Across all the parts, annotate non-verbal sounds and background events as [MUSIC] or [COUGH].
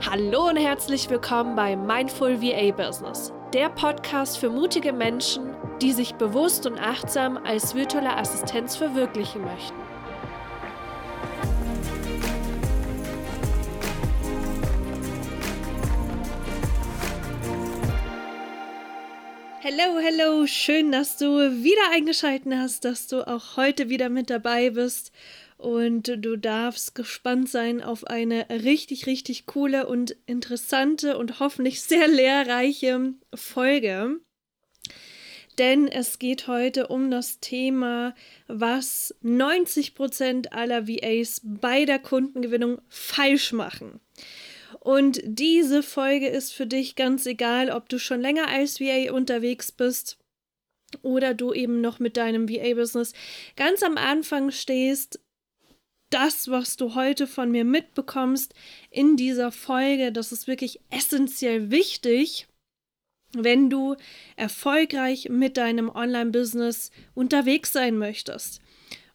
Hallo und herzlich willkommen bei Mindful VA Business, der Podcast für mutige Menschen, die sich bewusst und achtsam als virtuelle Assistenz verwirklichen möchten. Hallo, hallo, schön, dass du wieder eingeschaltet hast, dass du auch heute wieder mit dabei bist und du darfst gespannt sein auf eine richtig, richtig coole und interessante und hoffentlich sehr lehrreiche Folge. Denn es geht heute um das Thema, was 90% aller VAs bei der Kundengewinnung falsch machen. Und diese Folge ist für dich ganz egal, ob du schon länger als VA unterwegs bist oder du eben noch mit deinem VA-Business ganz am Anfang stehst das, was du heute von mir mitbekommst in dieser Folge, das ist wirklich essentiell wichtig, wenn du erfolgreich mit deinem Online-Business unterwegs sein möchtest.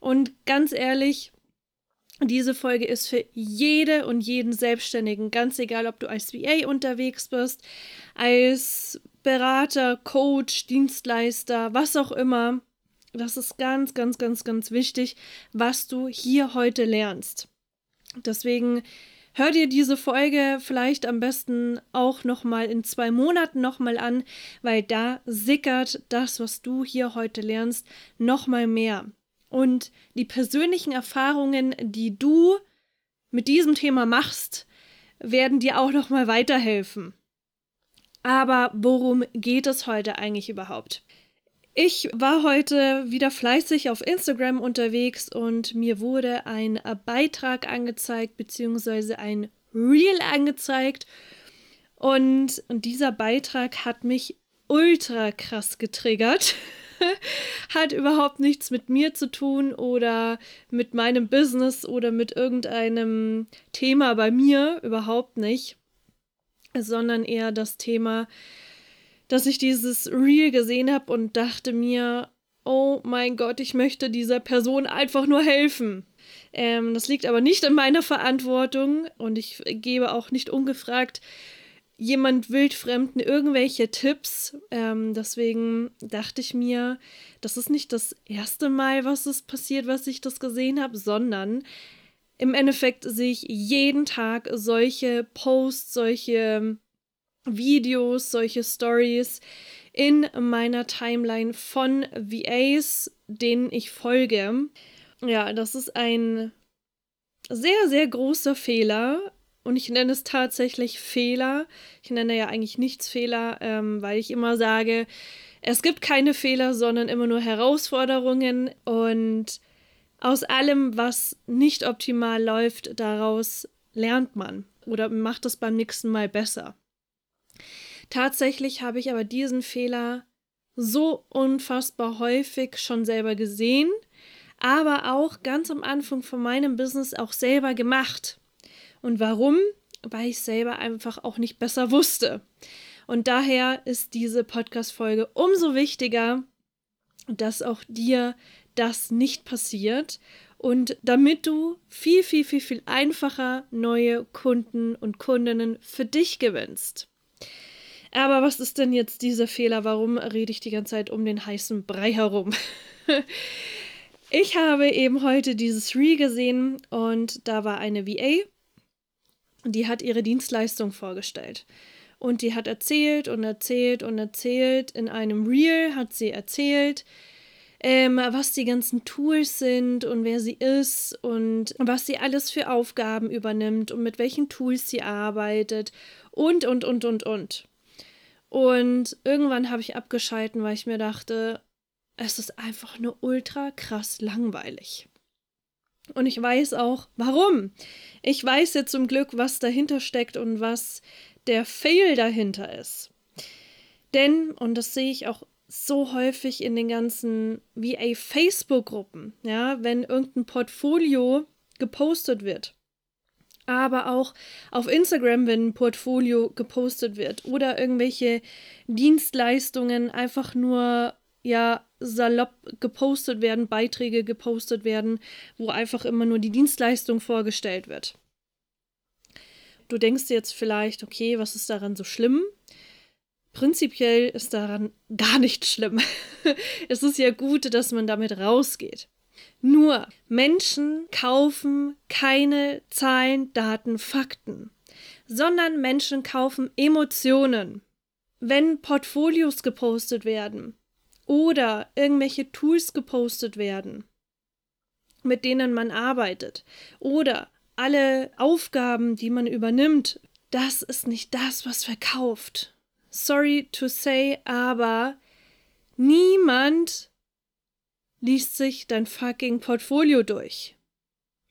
Und ganz ehrlich, diese Folge ist für jede und jeden Selbstständigen, ganz egal, ob du als VA unterwegs bist, als Berater, Coach, Dienstleister, was auch immer. Das ist ganz, ganz, ganz, ganz wichtig, was du hier heute lernst. Deswegen hör dir diese Folge vielleicht am besten auch noch mal in zwei Monaten noch mal an, weil da sickert das, was du hier heute lernst, noch mal mehr. Und die persönlichen Erfahrungen, die du mit diesem Thema machst, werden dir auch noch mal weiterhelfen. Aber worum geht es heute eigentlich überhaupt? Ich war heute wieder fleißig auf Instagram unterwegs und mir wurde ein Beitrag angezeigt, beziehungsweise ein Reel angezeigt. Und, und dieser Beitrag hat mich ultra krass getriggert. [LAUGHS] hat überhaupt nichts mit mir zu tun oder mit meinem Business oder mit irgendeinem Thema bei mir, überhaupt nicht, sondern eher das Thema, dass ich dieses Reel gesehen habe und dachte mir, oh mein Gott, ich möchte dieser Person einfach nur helfen. Ähm, das liegt aber nicht in meiner Verantwortung und ich gebe auch nicht ungefragt jemand wildfremden irgendwelche Tipps. Ähm, deswegen dachte ich mir, das ist nicht das erste Mal, was es passiert, was ich das gesehen habe, sondern im Endeffekt sehe ich jeden Tag solche Posts, solche Videos, solche Stories in meiner Timeline von VAs, denen ich folge. Ja, das ist ein sehr, sehr großer Fehler. Und ich nenne es tatsächlich Fehler. Ich nenne ja eigentlich nichts Fehler, ähm, weil ich immer sage, es gibt keine Fehler, sondern immer nur Herausforderungen. Und aus allem, was nicht optimal läuft, daraus lernt man oder macht es beim nächsten Mal besser. Tatsächlich habe ich aber diesen Fehler so unfassbar häufig schon selber gesehen, aber auch ganz am Anfang von meinem Business auch selber gemacht. Und warum? Weil ich selber einfach auch nicht besser wusste. Und daher ist diese Podcast-Folge umso wichtiger, dass auch dir das nicht passiert und damit du viel, viel, viel, viel einfacher neue Kunden und Kundinnen für dich gewinnst. Aber was ist denn jetzt dieser Fehler? Warum rede ich die ganze Zeit um den heißen Brei herum? [LAUGHS] ich habe eben heute dieses Reel gesehen und da war eine VA, die hat ihre Dienstleistung vorgestellt. Und die hat erzählt und erzählt und erzählt. In einem Reel hat sie erzählt, ähm, was die ganzen Tools sind und wer sie ist und was sie alles für Aufgaben übernimmt und mit welchen Tools sie arbeitet und, und, und, und, und. Und irgendwann habe ich abgeschalten, weil ich mir dachte, es ist einfach nur ultra krass langweilig. Und ich weiß auch, warum. Ich weiß jetzt zum Glück, was dahinter steckt und was der Fail dahinter ist. Denn, und das sehe ich auch so häufig in den ganzen VA-Facebook-Gruppen, ja, wenn irgendein Portfolio gepostet wird aber auch auf Instagram, wenn ein Portfolio gepostet wird oder irgendwelche Dienstleistungen einfach nur ja salopp gepostet werden, Beiträge gepostet werden, wo einfach immer nur die Dienstleistung vorgestellt wird. du denkst jetzt vielleicht, okay, was ist daran so schlimm? Prinzipiell ist daran gar nichts schlimm. [LAUGHS] es ist ja gut, dass man damit rausgeht. Nur Menschen kaufen keine Zahlen, Daten, Fakten, sondern Menschen kaufen Emotionen. Wenn Portfolios gepostet werden oder irgendwelche Tools gepostet werden, mit denen man arbeitet oder alle Aufgaben, die man übernimmt, das ist nicht das, was verkauft. Sorry to say, aber niemand liest sich dein fucking Portfolio durch.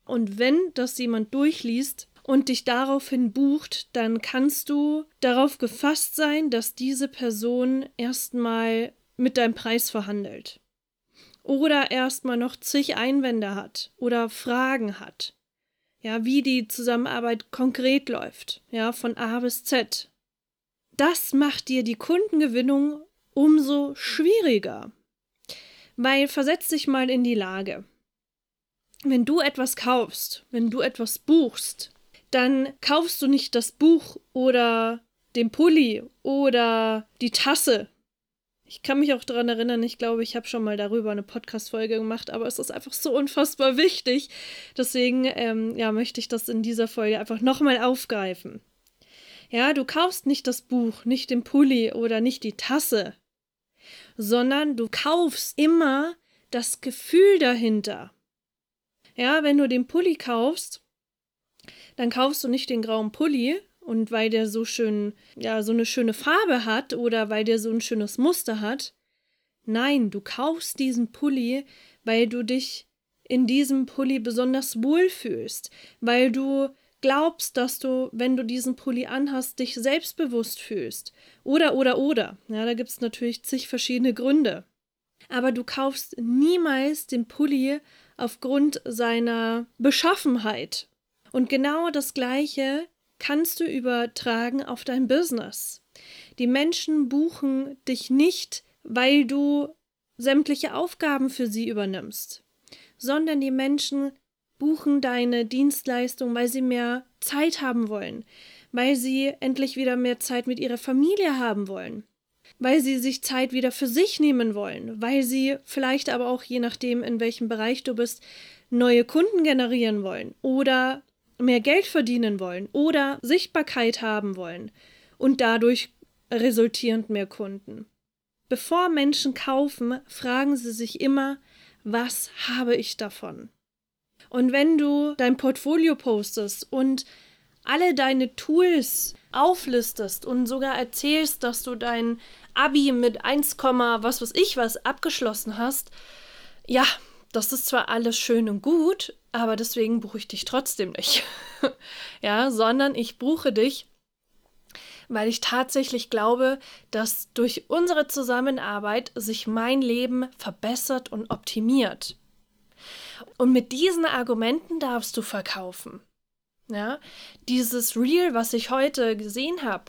Und wenn das jemand durchliest und dich daraufhin bucht, dann kannst du darauf gefasst sein, dass diese Person erstmal mit deinem Preis verhandelt. Oder erstmal noch zig Einwände hat oder Fragen hat. Ja, wie die Zusammenarbeit konkret läuft, ja, von A bis Z. Das macht dir die Kundengewinnung umso schwieriger. Weil versetz dich mal in die Lage. Wenn du etwas kaufst, wenn du etwas buchst, dann kaufst du nicht das Buch oder den Pulli oder die Tasse. Ich kann mich auch daran erinnern, ich glaube, ich habe schon mal darüber eine Podcast-Folge gemacht, aber es ist einfach so unfassbar wichtig. Deswegen ähm, ja, möchte ich das in dieser Folge einfach nochmal aufgreifen. Ja, du kaufst nicht das Buch, nicht den Pulli oder nicht die Tasse sondern du kaufst immer das Gefühl dahinter. Ja, wenn du den Pulli kaufst, dann kaufst du nicht den grauen Pulli und weil der so schön, ja, so eine schöne Farbe hat oder weil der so ein schönes Muster hat. Nein, du kaufst diesen Pulli, weil du dich in diesem Pulli besonders wohlfühlst, weil du glaubst, dass du, wenn du diesen Pulli anhast, dich selbstbewusst fühlst. Oder, oder, oder. Ja, da gibt es natürlich zig verschiedene Gründe. Aber du kaufst niemals den Pulli aufgrund seiner Beschaffenheit. Und genau das Gleiche kannst du übertragen auf dein Business. Die Menschen buchen dich nicht, weil du sämtliche Aufgaben für sie übernimmst, sondern die Menschen buchen deine Dienstleistung, weil sie mehr Zeit haben wollen, weil sie endlich wieder mehr Zeit mit ihrer Familie haben wollen, weil sie sich Zeit wieder für sich nehmen wollen, weil sie vielleicht aber auch je nachdem, in welchem Bereich du bist, neue Kunden generieren wollen oder mehr Geld verdienen wollen oder Sichtbarkeit haben wollen und dadurch resultierend mehr Kunden. Bevor Menschen kaufen, fragen sie sich immer, was habe ich davon? Und wenn du dein Portfolio postest und alle deine Tools auflistest und sogar erzählst, dass du dein Abi mit 1, was weiß ich was abgeschlossen hast, ja, das ist zwar alles schön und gut, aber deswegen buche ich dich trotzdem nicht. [LAUGHS] ja, sondern ich buche dich, weil ich tatsächlich glaube, dass durch unsere Zusammenarbeit sich mein Leben verbessert und optimiert. Und mit diesen Argumenten darfst du verkaufen. Ja, dieses Real, was ich heute gesehen habe,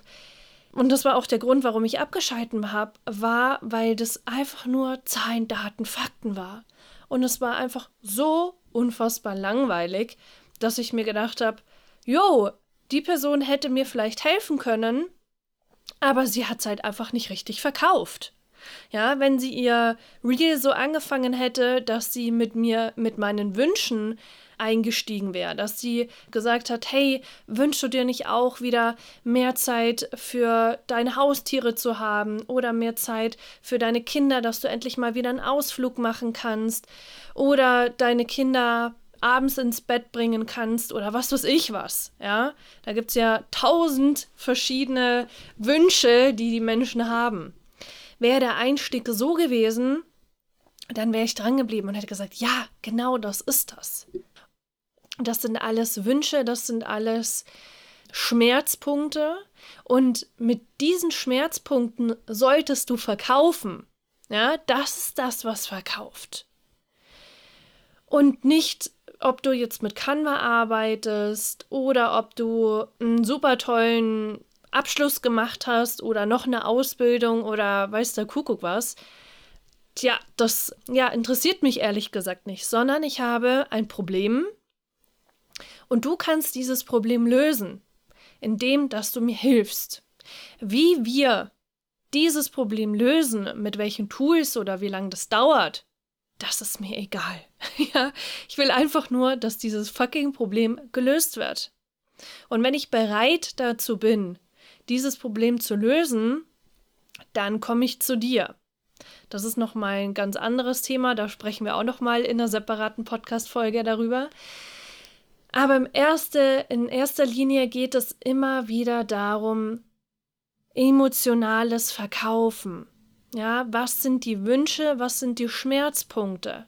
und das war auch der Grund, warum ich abgeschalten habe, war, weil das einfach nur Zahlen, Daten, Fakten war. Und es war einfach so unfassbar langweilig, dass ich mir gedacht habe, jo, die Person hätte mir vielleicht helfen können, aber sie hat es halt einfach nicht richtig verkauft. Ja, wenn sie ihr Reel so angefangen hätte, dass sie mit mir, mit meinen Wünschen eingestiegen wäre, dass sie gesagt hat, hey, wünschst du dir nicht auch wieder mehr Zeit für deine Haustiere zu haben oder mehr Zeit für deine Kinder, dass du endlich mal wieder einen Ausflug machen kannst oder deine Kinder abends ins Bett bringen kannst oder was weiß ich was, ja? Da gibt es ja tausend verschiedene Wünsche, die die Menschen haben. Wäre der Einstieg so gewesen, dann wäre ich dran geblieben und hätte gesagt, ja, genau das ist das. Das sind alles Wünsche, das sind alles Schmerzpunkte und mit diesen Schmerzpunkten solltest du verkaufen. Ja, das ist das, was verkauft. Und nicht, ob du jetzt mit Canva arbeitest oder ob du einen super tollen Abschluss gemacht hast oder noch eine Ausbildung oder weiß der Kuckuck was. Tja, das ja, interessiert mich ehrlich gesagt nicht, sondern ich habe ein Problem und du kannst dieses Problem lösen. indem dass du mir hilfst. Wie wir dieses Problem lösen, mit welchen Tools oder wie lange das dauert, das ist mir egal. [LAUGHS] ja, ich will einfach nur, dass dieses fucking Problem gelöst wird. Und wenn ich bereit dazu bin, dieses Problem zu lösen, dann komme ich zu dir. Das ist nochmal ein ganz anderes Thema, da sprechen wir auch nochmal in einer separaten Podcast-Folge darüber. Aber im erste, in erster Linie geht es immer wieder darum, emotionales Verkaufen. Ja, was sind die Wünsche, was sind die Schmerzpunkte?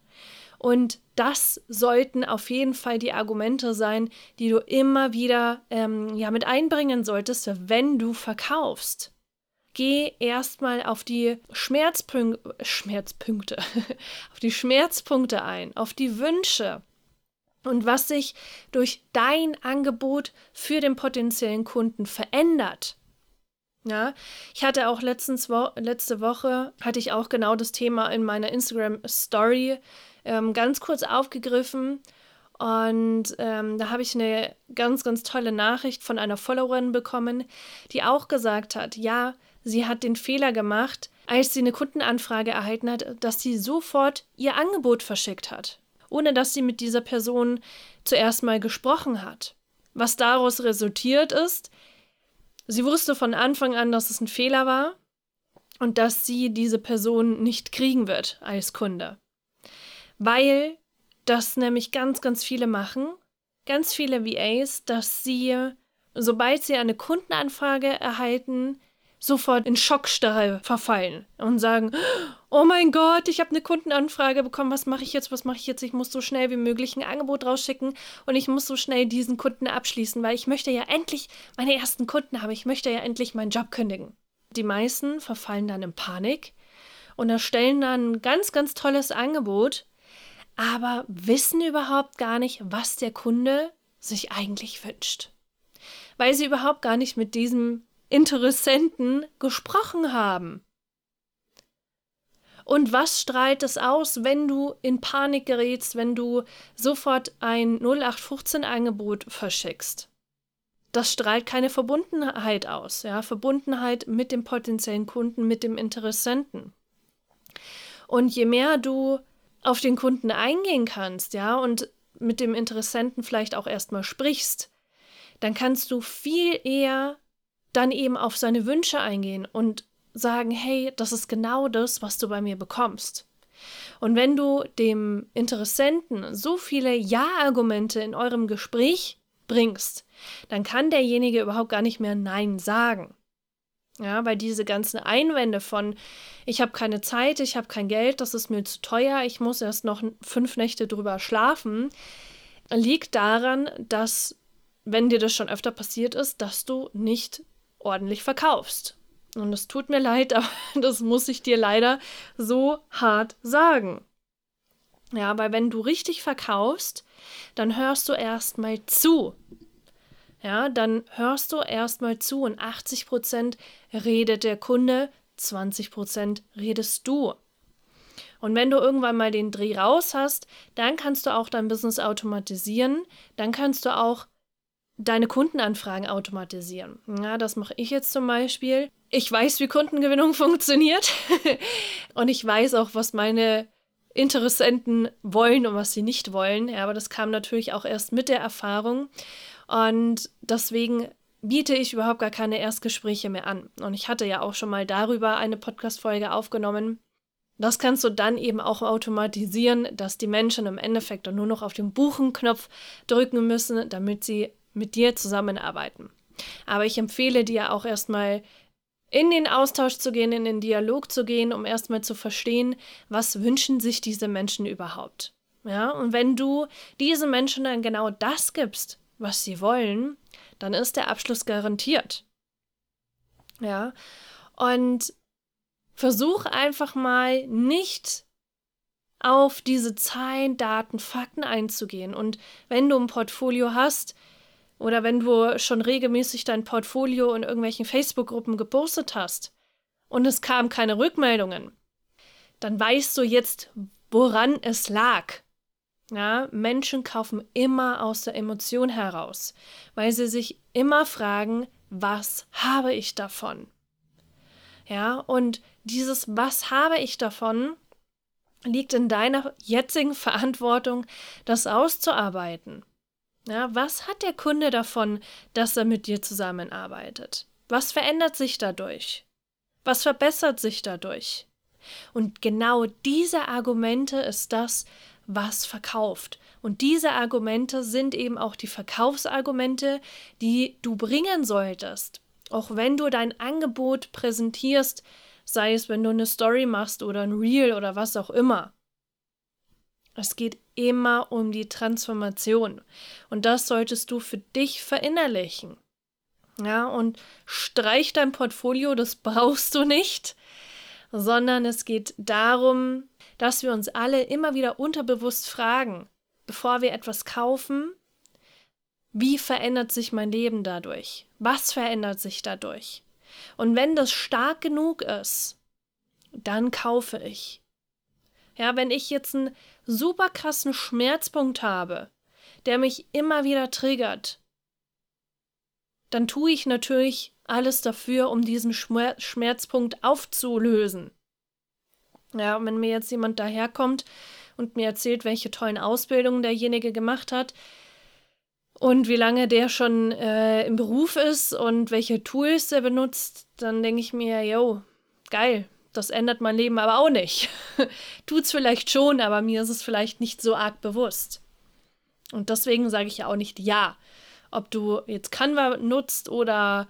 Und das sollten auf jeden Fall die Argumente sein, die du immer wieder ähm, ja, mit einbringen solltest, wenn du verkaufst. Geh erstmal auf die Schmerzpün Schmerzpunkte, [LAUGHS] auf die Schmerzpunkte ein, auf die Wünsche und was sich durch dein Angebot für den potenziellen Kunden verändert. Ja, ich hatte auch letztens wo letzte Woche hatte ich auch genau das Thema in meiner Instagram Story ähm, ganz kurz aufgegriffen und ähm, da habe ich eine ganz ganz tolle Nachricht von einer Followerin bekommen, die auch gesagt hat, ja, sie hat den Fehler gemacht, als sie eine Kundenanfrage erhalten hat, dass sie sofort ihr Angebot verschickt hat, ohne dass sie mit dieser Person zuerst mal gesprochen hat. Was daraus resultiert ist, Sie wusste von Anfang an, dass es ein Fehler war und dass sie diese Person nicht kriegen wird als Kunde. Weil das nämlich ganz, ganz viele machen, ganz viele VAs, dass sie, sobald sie eine Kundenanfrage erhalten, sofort in Schockstarre verfallen und sagen, oh mein Gott, ich habe eine Kundenanfrage bekommen, was mache ich jetzt, was mache ich jetzt? Ich muss so schnell wie möglich ein Angebot rausschicken und ich muss so schnell diesen Kunden abschließen, weil ich möchte ja endlich meine ersten Kunden haben, ich möchte ja endlich meinen Job kündigen. Die meisten verfallen dann in Panik und erstellen dann ein ganz, ganz tolles Angebot, aber wissen überhaupt gar nicht, was der Kunde sich eigentlich wünscht. Weil sie überhaupt gar nicht mit diesem Interessenten gesprochen haben. Und was strahlt es aus, wenn du in Panik gerätst, wenn du sofort ein 0815-Angebot verschickst? Das strahlt keine Verbundenheit aus, ja, Verbundenheit mit dem potenziellen Kunden, mit dem Interessenten. Und je mehr du auf den Kunden eingehen kannst, ja, und mit dem Interessenten vielleicht auch erstmal sprichst, dann kannst du viel eher dann eben auf seine Wünsche eingehen und sagen, hey, das ist genau das, was du bei mir bekommst. Und wenn du dem Interessenten so viele Ja-Argumente in eurem Gespräch bringst, dann kann derjenige überhaupt gar nicht mehr Nein sagen. Ja, weil diese ganzen Einwände von, ich habe keine Zeit, ich habe kein Geld, das ist mir zu teuer, ich muss erst noch fünf Nächte drüber schlafen, liegt daran, dass, wenn dir das schon öfter passiert ist, dass du nicht ordentlich verkaufst. Und es tut mir leid, [LAUGHS] aber das muss ich dir leider so hart sagen. Ja, weil wenn du richtig verkaufst, dann hörst du erstmal zu. Ja, dann hörst du erstmal zu und 80 Prozent redet der Kunde, 20 Prozent redest du. Und wenn du irgendwann mal den Dreh raus hast, dann kannst du auch dein Business automatisieren. Dann kannst du auch deine Kundenanfragen automatisieren. Ja, das mache ich jetzt zum Beispiel. Ich weiß, wie Kundengewinnung [LAUGHS] funktioniert und ich weiß auch, was meine Interessenten wollen und was sie nicht wollen. Ja, aber das kam natürlich auch erst mit der Erfahrung und deswegen biete ich überhaupt gar keine Erstgespräche mehr an. Und ich hatte ja auch schon mal darüber eine Podcast-Folge aufgenommen. Das kannst du dann eben auch automatisieren, dass die Menschen im Endeffekt dann nur noch auf den Buchen-Knopf drücken müssen, damit sie mit dir zusammenarbeiten. Aber ich empfehle dir auch erstmal in den Austausch zu gehen, in den Dialog zu gehen, um erstmal zu verstehen, was wünschen sich diese Menschen überhaupt. Ja, und wenn du diesen Menschen dann genau das gibst, was sie wollen, dann ist der Abschluss garantiert. Ja, und versuch einfach mal nicht auf diese Zahlen, Daten, Fakten einzugehen. Und wenn du ein Portfolio hast, oder wenn du schon regelmäßig dein Portfolio in irgendwelchen Facebook-Gruppen gepostet hast und es kamen keine Rückmeldungen, dann weißt du jetzt, woran es lag. Ja, Menschen kaufen immer aus der Emotion heraus, weil sie sich immer fragen, was habe ich davon? Ja, und dieses Was habe ich davon liegt in deiner jetzigen Verantwortung, das auszuarbeiten. Ja, was hat der Kunde davon, dass er mit dir zusammenarbeitet? Was verändert sich dadurch? Was verbessert sich dadurch? Und genau diese Argumente ist das, was verkauft. Und diese Argumente sind eben auch die Verkaufsargumente, die du bringen solltest. Auch wenn du dein Angebot präsentierst, sei es wenn du eine Story machst oder ein Reel oder was auch immer. Es geht immer um die Transformation. Und das solltest du für dich verinnerlichen. Ja, und streich dein Portfolio, das [LAUGHS] brauchst du nicht, sondern es geht darum, dass wir uns alle immer wieder unterbewusst fragen, bevor wir etwas kaufen, wie verändert sich mein Leben dadurch? Was verändert sich dadurch? Und wenn das stark genug ist, dann kaufe ich. Ja, wenn ich jetzt einen super krassen Schmerzpunkt habe, der mich immer wieder triggert, dann tue ich natürlich alles dafür, um diesen Schmerzpunkt aufzulösen. Ja, und wenn mir jetzt jemand daherkommt und mir erzählt, welche tollen Ausbildungen derjenige gemacht hat und wie lange der schon äh, im Beruf ist und welche Tools er benutzt, dann denke ich mir, yo, geil, das ändert mein Leben aber auch nicht. [LAUGHS] Tut's vielleicht schon, aber mir ist es vielleicht nicht so arg bewusst. Und deswegen sage ich ja auch nicht ja. Ob du jetzt Canva nutzt oder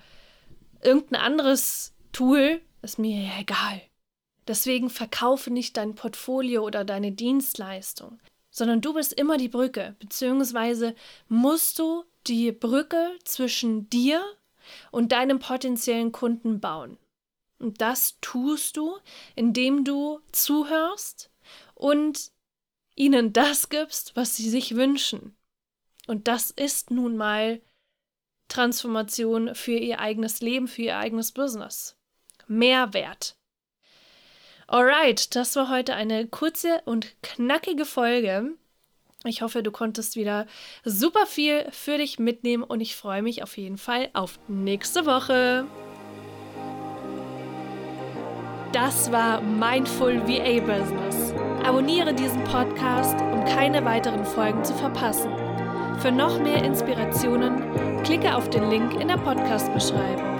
irgendein anderes Tool, ist mir ja egal. Deswegen verkaufe nicht dein Portfolio oder deine Dienstleistung, sondern du bist immer die Brücke, beziehungsweise musst du die Brücke zwischen dir und deinem potenziellen Kunden bauen. Und das tust du, indem du zuhörst und ihnen das gibst, was sie sich wünschen. Und das ist nun mal Transformation für ihr eigenes Leben, für ihr eigenes Business. Mehrwert. Alright, das war heute eine kurze und knackige Folge. Ich hoffe, du konntest wieder super viel für dich mitnehmen und ich freue mich auf jeden Fall auf nächste Woche. Das war Mindful VA Business. Abonniere diesen Podcast, um keine weiteren Folgen zu verpassen. Für noch mehr Inspirationen klicke auf den Link in der Podcast-Beschreibung.